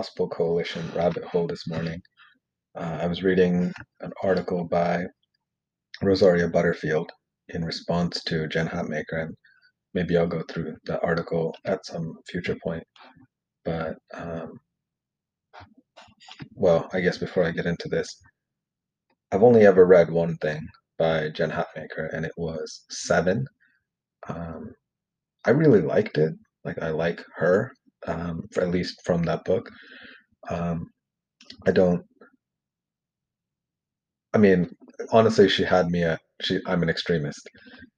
Gospel Coalition rabbit hole this morning. Uh, I was reading an article by Rosaria Butterfield in response to Jen Hatmaker, and maybe I'll go through the article at some future point. But, um, well, I guess before I get into this, I've only ever read one thing by Jen Hatmaker, and it was Seven. Um, I really liked it. Like, I like her, um, at least from that book. Um, I don't. I mean, honestly, she had me at she. I'm an extremist,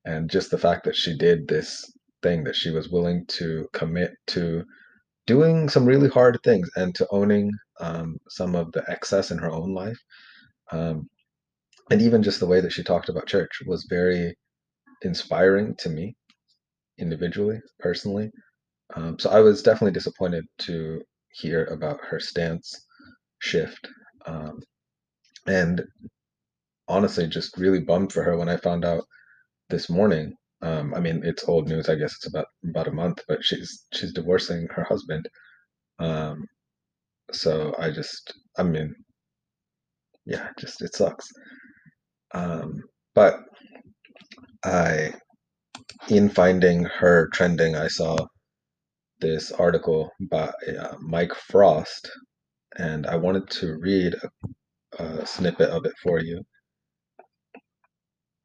and just the fact that she did this thing that she was willing to commit to doing some really hard things and to owning um, some of the excess in her own life, um, and even just the way that she talked about church was very inspiring to me individually, personally. Um, so I was definitely disappointed to hear about her stance shift. Um, and honestly, just really bummed for her when I found out this morning. Um, I mean, it's old news. I guess it's about about a month, but she's she's divorcing her husband. Um, so I just, I mean, yeah, just it sucks. Um, but I, in finding her trending, I saw this article by uh, Mike Frost, and I wanted to read a, a snippet of it for you.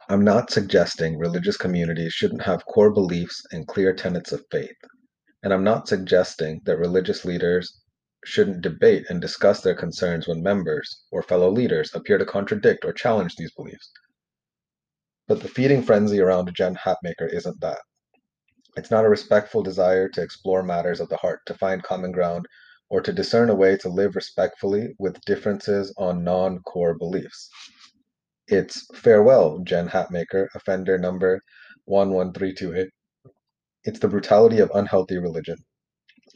I'm not suggesting religious communities shouldn't have core beliefs and clear tenets of faith. And I'm not suggesting that religious leaders shouldn't debate and discuss their concerns when members or fellow leaders appear to contradict or challenge these beliefs. But the feeding frenzy around a Jen Hatmaker isn't that. It's not a respectful desire to explore matters of the heart, to find common ground, or to discern a way to live respectfully with differences on non core beliefs. It's farewell, Jen Hatmaker, offender number 11328. It's the brutality of unhealthy religion.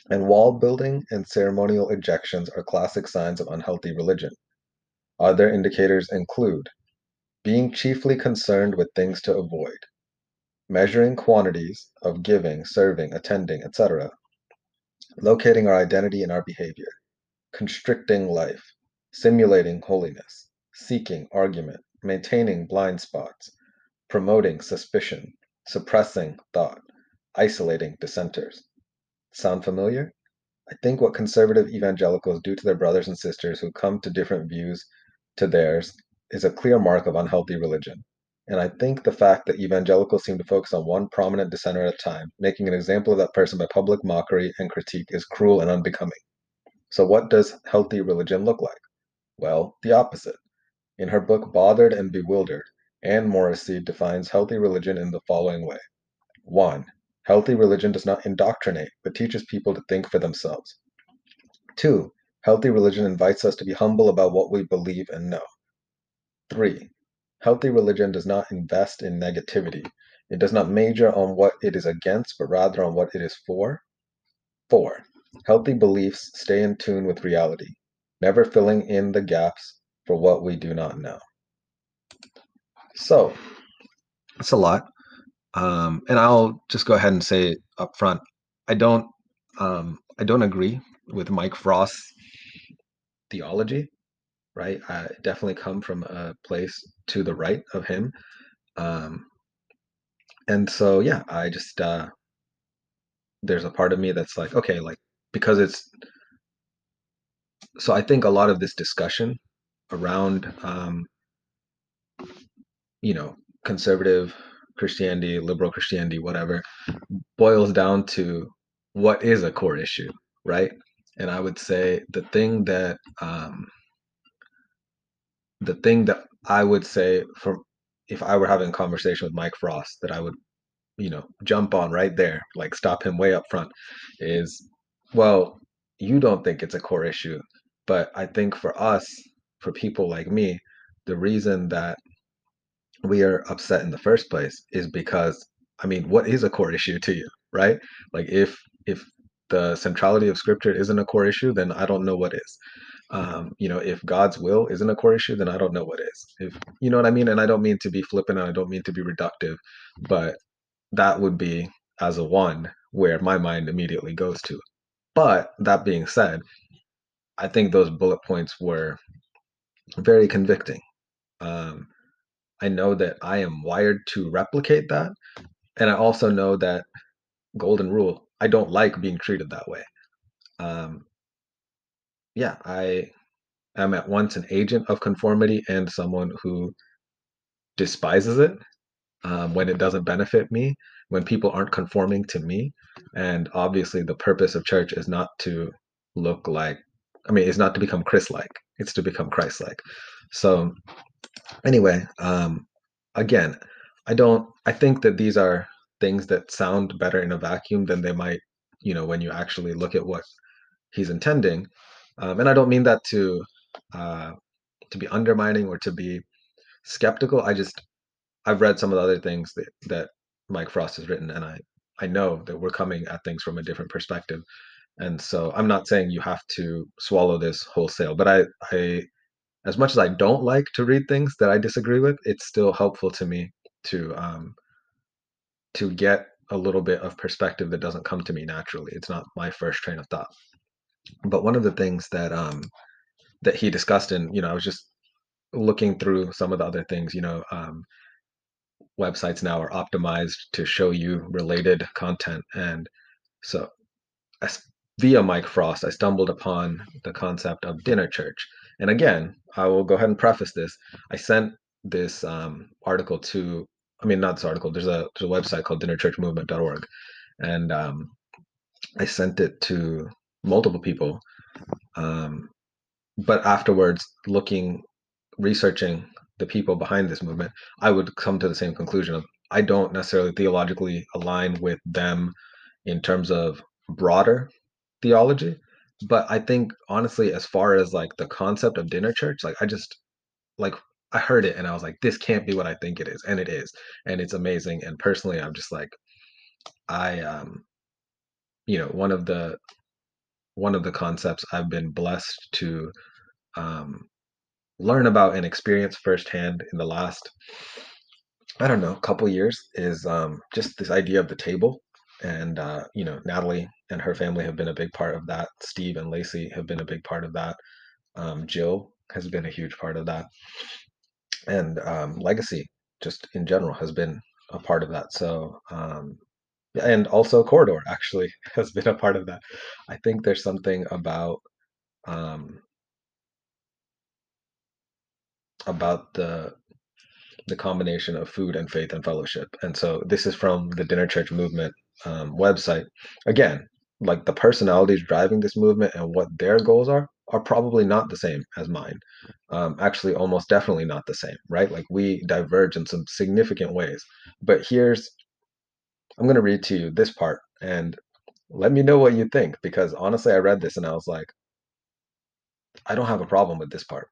And wall building and ceremonial ejections are classic signs of unhealthy religion. Other indicators include being chiefly concerned with things to avoid, measuring quantities of giving, serving, attending, etc., locating our identity in our behavior, constricting life, simulating holiness, seeking argument, maintaining blind spots, promoting suspicion, suppressing thought, isolating dissenters. Sound familiar? I think what conservative evangelicals do to their brothers and sisters who come to different views to theirs is a clear mark of unhealthy religion. And I think the fact that evangelicals seem to focus on one prominent dissenter at a time, making an example of that person by public mockery and critique, is cruel and unbecoming. So, what does healthy religion look like? Well, the opposite. In her book Bothered and Bewildered, Ann Morisy defines healthy religion in the following way 1. Healthy religion does not indoctrinate, but teaches people to think for themselves. 2. Healthy religion invites us to be humble about what we believe and know. 3. Healthy religion does not invest in negativity. It does not major on what it is against, but rather on what it is for. 4. Healthy beliefs stay in tune with reality, never filling in the gaps for what we do not know. So, it's a lot. Um, and I'll just go ahead and say up front, I don't, um, I don't agree with Mike Frost's theology. Right, I definitely come from a place to the right of him, um, and so yeah, I just uh, there's a part of me that's like, okay, like because it's so I think a lot of this discussion around um, you know conservative Christianity, liberal Christianity, whatever, boils down to what is a core issue, right? And I would say the thing that um, the thing that I would say for if I were having a conversation with Mike Frost that I would, you know, jump on right there, like stop him way up front, is well, you don't think it's a core issue, but I think for us, for people like me, the reason that we are upset in the first place is because I mean, what is a core issue to you, right? Like if if the centrality of scripture isn't a core issue, then I don't know what is. Um, you know, if God's will isn't a core issue, then I don't know what is. If you know what I mean, and I don't mean to be flippant and I don't mean to be reductive, but that would be as a one where my mind immediately goes to. But that being said, I think those bullet points were very convicting. Um, I know that I am wired to replicate that. And I also know that golden rule, I don't like being treated that way. Um, yeah, I am at once an agent of conformity and someone who despises it um, when it doesn't benefit me, when people aren't conforming to me. And obviously, the purpose of church is not to look like, I mean, it's not to become Chris like, it's to become Christ like. So, anyway, um, again, I don't, I think that these are things that sound better in a vacuum than they might, you know, when you actually look at what he's intending. Um, and I don't mean that to, uh, to be undermining or to be skeptical. I just I've read some of the other things that that Mike Frost has written, and I I know that we're coming at things from a different perspective. And so I'm not saying you have to swallow this wholesale, but I I as much as I don't like to read things that I disagree with, it's still helpful to me to um to get a little bit of perspective that doesn't come to me naturally. It's not my first train of thought. But one of the things that um that he discussed and you know, I was just looking through some of the other things, you know, um websites now are optimized to show you related content. And so, as, via Mike Frost, I stumbled upon the concept of dinner church. And again, I will go ahead and preface this. I sent this um, article to, I mean, not this article, there's a, there's a website called dinnerchurchmovement.org. And um, I sent it to multiple people. Um, but afterwards, looking, researching the people behind this movement, I would come to the same conclusion of I don't necessarily theologically align with them in terms of broader theology. But I think honestly, as far as like the concept of dinner church, like I just like I heard it and I was like, this can't be what I think it is. And it is. And it's amazing. And personally, I'm just like, I um, you know, one of the one of the concepts I've been blessed to um learn about and experience firsthand in the last I don't know, couple years is um, just this idea of the table. And, uh, you know, Natalie and her family have been a big part of that. Steve and Lacey have been a big part of that. Um, Jill has been a huge part of that. And um, Legacy, just in general, has been a part of that. So, um, and also Corridor actually has been a part of that. I think there's something about um, about the the combination of food and faith and fellowship. And so this is from the Dinner Church Movement um, website. Again, like the personalities driving this movement and what their goals are are probably not the same as mine. Um, actually, almost definitely not the same, right? Like we diverge in some significant ways. But here's, I'm going to read to you this part and let me know what you think because honestly, I read this and I was like, I don't have a problem with this part.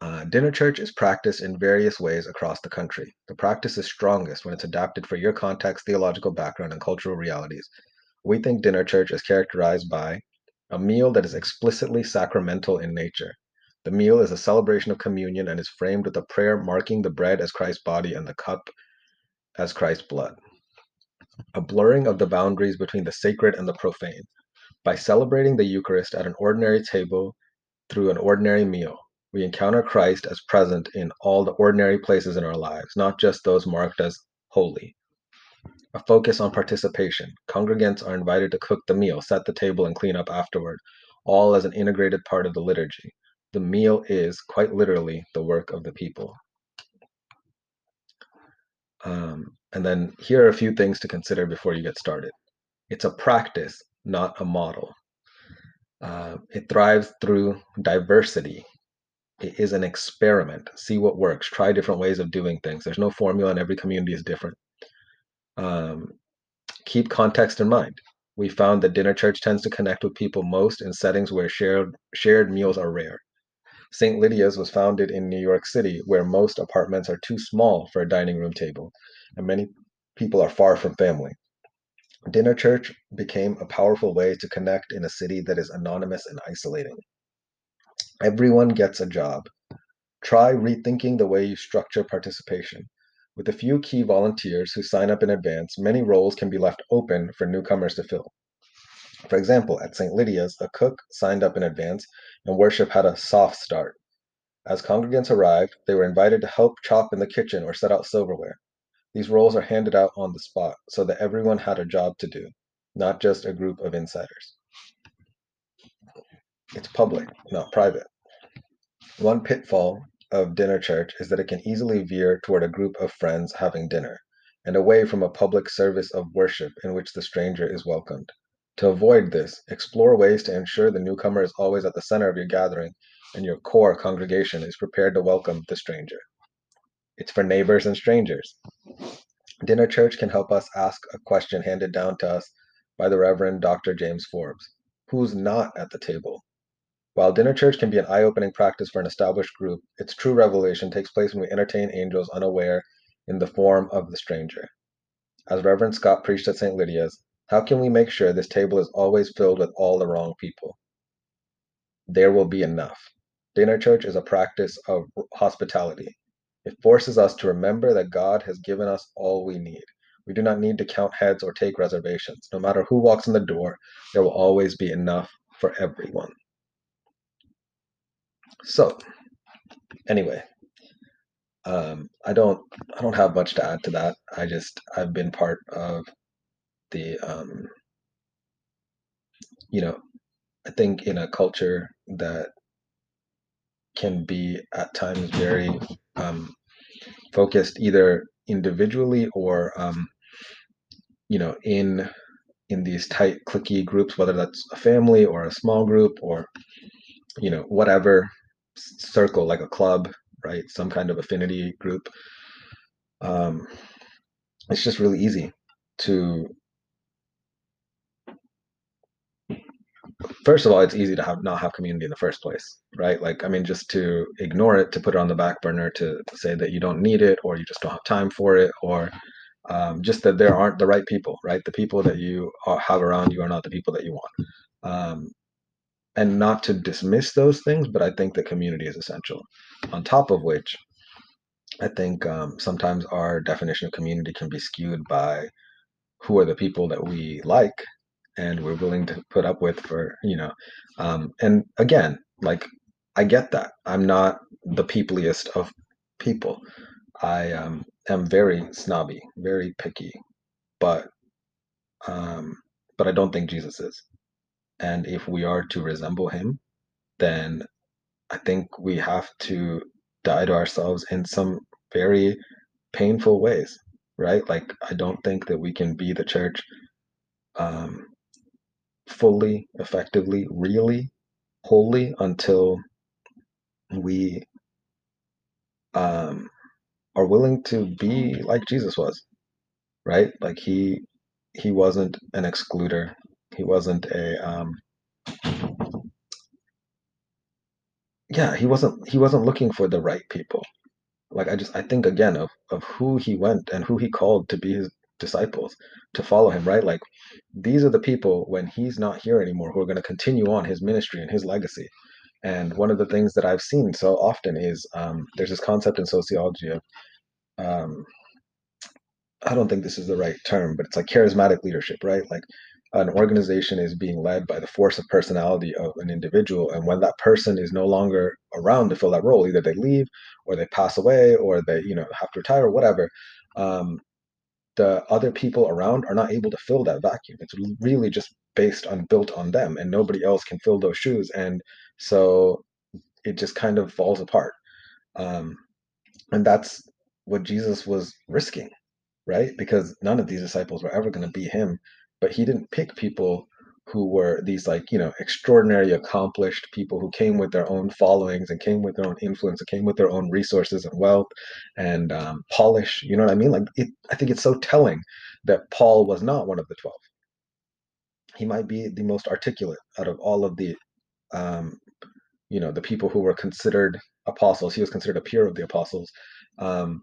Uh, dinner church is practiced in various ways across the country. The practice is strongest when it's adapted for your context, theological background, and cultural realities. We think dinner church is characterized by a meal that is explicitly sacramental in nature. The meal is a celebration of communion and is framed with a prayer marking the bread as Christ's body and the cup as Christ's blood. A blurring of the boundaries between the sacred and the profane. By celebrating the Eucharist at an ordinary table through an ordinary meal, we encounter Christ as present in all the ordinary places in our lives, not just those marked as holy. A focus on participation. Congregants are invited to cook the meal, set the table, and clean up afterward, all as an integrated part of the liturgy. The meal is, quite literally, the work of the people. Um, and then here are a few things to consider before you get started. It's a practice, not a model. Uh, it thrives through diversity, it is an experiment. See what works. Try different ways of doing things. There's no formula, and every community is different. Um, keep context in mind. We found that dinner church tends to connect with people most in settings where shared shared meals are rare. St. Lydia's was founded in New York City, where most apartments are too small for a dining room table, and many people are far from family. Dinner church became a powerful way to connect in a city that is anonymous and isolating. Everyone gets a job. Try rethinking the way you structure participation. With a few key volunteers who sign up in advance, many roles can be left open for newcomers to fill. For example, at St. Lydia's, a cook signed up in advance, and worship had a soft start. As congregants arrived, they were invited to help chop in the kitchen or set out silverware. These roles are handed out on the spot so that everyone had a job to do, not just a group of insiders. It's public, not private. One pitfall of dinner church is that it can easily veer toward a group of friends having dinner and away from a public service of worship in which the stranger is welcomed. To avoid this, explore ways to ensure the newcomer is always at the center of your gathering and your core congregation is prepared to welcome the stranger. It's for neighbors and strangers. Dinner Church can help us ask a question handed down to us by the Reverend Dr. James Forbes Who's not at the table? While dinner church can be an eye opening practice for an established group, its true revelation takes place when we entertain angels unaware in the form of the stranger. As Reverend Scott preached at St. Lydia's, how can we make sure this table is always filled with all the wrong people? There will be enough. Dinner church is a practice of hospitality. It forces us to remember that God has given us all we need. We do not need to count heads or take reservations. No matter who walks in the door, there will always be enough for everyone. So, anyway, um, I don't I don't have much to add to that. I just I've been part of the um, you know I think in a culture that can be at times very um, focused either individually or um, you know in in these tight clicky groups whether that's a family or a small group or you know whatever circle like a club right? Some kind of affinity group. Um, it's just really easy to first of all it's easy to have not have community in the first place right? Like i mean just to ignore it to put it on the back burner to say that you don't need it or you just don't have time for it or um, just that there aren't the right people right? The people that you have around you are not the people that you want. Um, and not to dismiss those things but i think the community is essential. On top of which i think um, sometimes our definition of community can be skewed by who are the people that we like and we're willing to put up with for you know um, and again like i get that. I'm not the peopliest of people. I um, am very snobby very picky but um, but i don't think jesus is. And if we are to resemble him then i think we have to die to ourselves in some very painful ways right? Like i don't think that we can be the church um, fully, effectively, really, wholly until we um, are willing to be like Jesus was, right? Like he he wasn't an excluder. He wasn't a um, yeah. He wasn't he wasn't looking for the right people. Like I just I think again of of who he went and who he called to be his disciples to follow him, right? Like these are the people when he's not here anymore who are going to continue on his ministry and his legacy. And one of the things that I've seen so often is um, there's this concept in sociology of, um, I don't think this is the right term, but it's like charismatic leadership, right? Like an organization is being led by the force of personality of an individual. And when that person is no longer around to fill that role, either they leave or they pass away or they, you know, have to retire or whatever, um, the other people around are not able to fill that vacuum. It's really just based on built on them, and nobody else can fill those shoes. And so it just kind of falls apart. Um, and that's what Jesus was risking, right? Because none of these disciples were ever going to be him, but he didn't pick people who were these like you know extraordinary accomplished people who came with their own followings and came with their own influence and came with their own resources and wealth and um, polish you know what i mean? Like it, i think it's so telling that paul was not one of the 12 he might be the most articulate out of all of the um, you know the people who were considered apostles. He was considered a peer of the apostles um,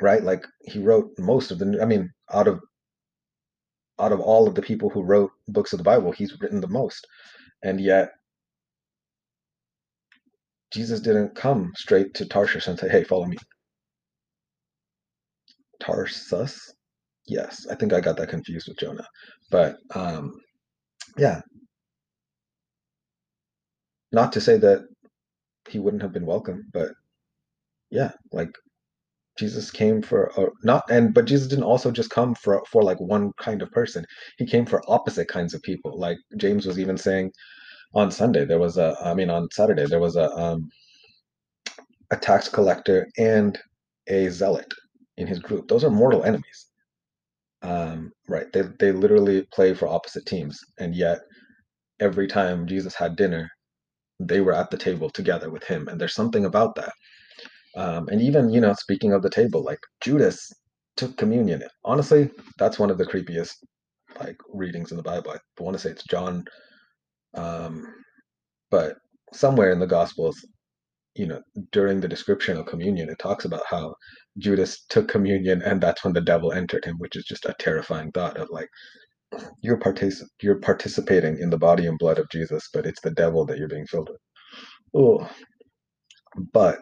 right? Like he wrote most of the i mean out of out of all of the people who wrote books of the Bible, he's written the most. And yet, Jesus didn't come straight to Tarshish and say, hey, follow me. Tarsus? Yes, I think I got that confused with Jonah. But um, yeah, not to say that he wouldn't have been welcome, but yeah, like Jesus came for a, not and but Jesus didn't also just come for for like one kind of person. He came for opposite kinds of people. Like James was even saying on Sunday there was a I mean on Saturday there was a um a tax collector and a zealot in his group. Those are mortal enemies. Um, right. They they literally play for opposite teams, and yet every time Jesus had dinner, they were at the table together with him. And there's something about that. Um, and even you know, speaking of the table, like Judas took communion. Honestly, that's one of the creepiest like readings in the Bible. I want to say it's John, um, but somewhere in the Gospels, you know, during the description of communion, it talks about how Judas took communion and that's when the devil entered him, which is just a terrifying thought of like you're partic- you're participating in the body and blood of Jesus, but it's the devil that you're being filled with. Oh, but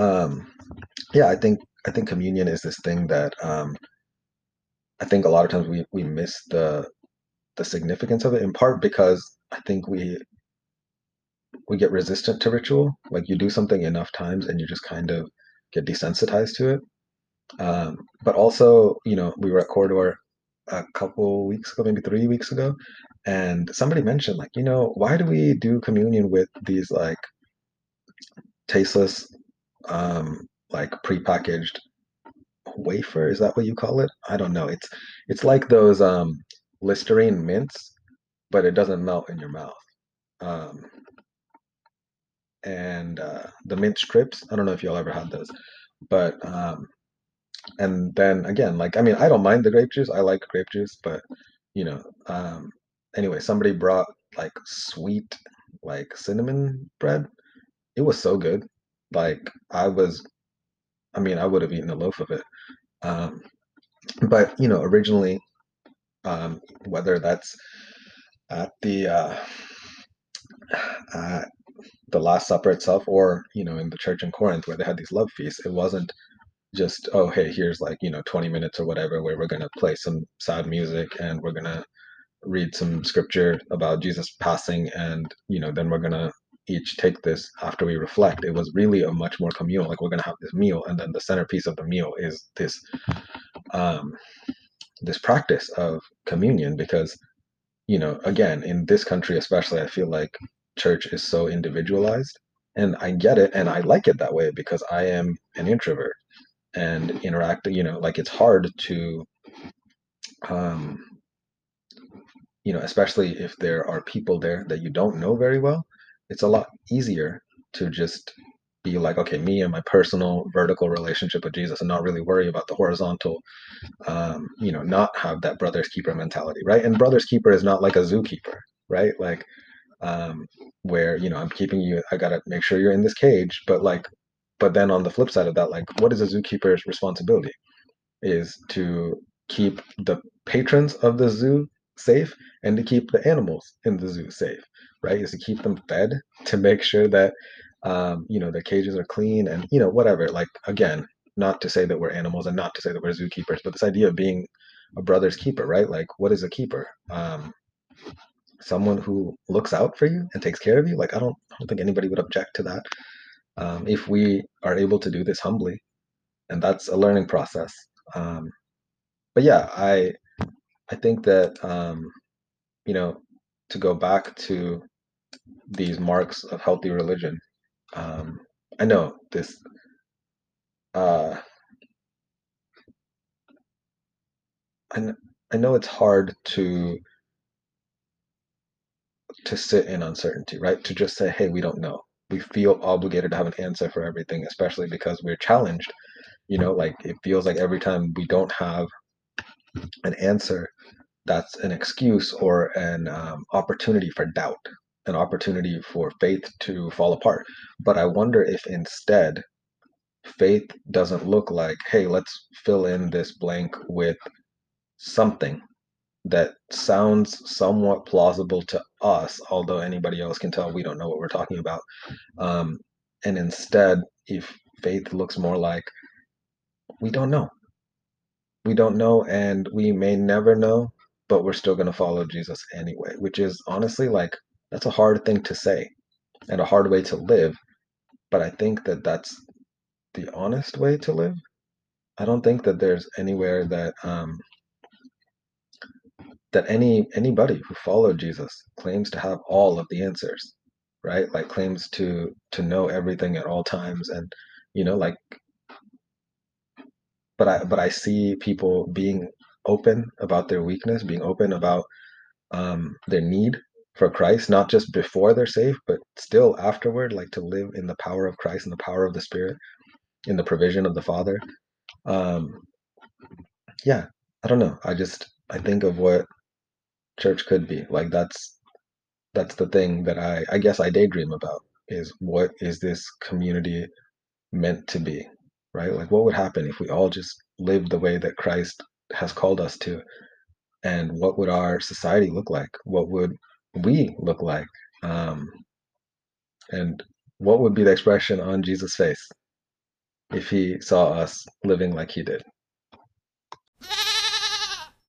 um, yeah, I think I think communion is this thing that um, I think a lot of times we we miss the the significance of it in part because I think we we get resistant to ritual. Like you do something enough times and you just kind of get desensitized to it. Um, but also, you know, we were at Corridor a couple weeks ago, maybe three weeks ago, and somebody mentioned like, you know, why do we do communion with these like tasteless, um, like prepackaged wafer? Is that what you call it? I don't know. It's it's like those um Listerine mints, but it doesn't melt in your mouth. Um, and uh, the mint strips. I don't know if y'all ever had those, but um, and then again, like I mean, I don't mind the grape juice. I like grape juice, but you know, um, anyway, somebody brought like sweet, like cinnamon bread. It was so good. Like I was, I mean, I would have eaten a loaf of it. Um, but you know, originally, um, whether that's at the uh, at the Last Supper itself, or you know, in the church in Corinth where they had these love feasts, it wasn't just oh hey here's like you know 20 minutes or whatever where we're to play some sad music and we're to read some scripture about jesus passing and you know then we're going to each take this after we reflect it was really a much more communal like we're going to have this meal and then the centerpiece of the meal is this um this practice of communion because you know again in this country especially i feel like church is so individualized and i get it and i like it that way because i am an introvert and interact you know like it's hard to um you know especially if there are people there that you don't know very well it's a lot easier to just be like okay me and my personal vertical relationship with jesus and not really worry about the horizontal um you know not have that brother's keeper mentality right? And brother's keeper is not like a zookeeper right? Like um where you know i'm keeping you i gotta make sure you're in this cage but like but then on the flip side of that, like what is a zookeeper's responsibility? Is to keep the patrons of the zoo safe and to keep the animals in the zoo safe, right? Is to keep them fed, to make sure that um, you know the cages are clean and you know whatever. Like again, not to say that we're animals and not to say that we're zookeepers, but this idea of being a brother's keeper, right? Like what is a keeper? Um, someone who looks out for you and takes care of you. Like I don't, I don't think anybody would object to that um, if we are able to do this humbly and that's a learning process um, but yeah i i think that um, you know to go back to these marks of healthy religion. Um, i know this uh, I, I know it's hard to to sit in uncertainty right? To just say hey we don't know. We feel obligated to have an answer for everything especially because we're challenged. You know like it feels like every time we don't have an answer that's an excuse or an um, opportunity for doubt an opportunity for faith to fall apart. But i wonder if instead faith doesn't look like hey let's fill in this blank with something that sounds somewhat plausible to us although anybody else can tell we don't know what we're talking about. Um, and instead if faith looks more like we don't know. We don't know and we may never know but we're still going to follow Jesus anyway, which is honestly like that's a hard thing to say and a hard way to live. But I think that that's the honest way to live. I don't think that there's anywhere that um, that any anybody who followed Jesus claims to have all of the answers, right? Like claims to to know everything at all times, and you know, like. But I but I see people being open about their weakness, being open about um, their need for Christ, not just before they're saved, but still afterward, like to live in the power of Christ and the power of the Spirit, in the provision of the Father. Um, yeah, I don't know. I just I think of what church could be. Like that's that's the thing that I I guess I daydream about is what is this community meant to be, right? Like what would happen if we all just lived the way that Christ has called us to? And what would our society look like? What would we look like? Um, and what would be the expression on Jesus' face if he saw us living like he did?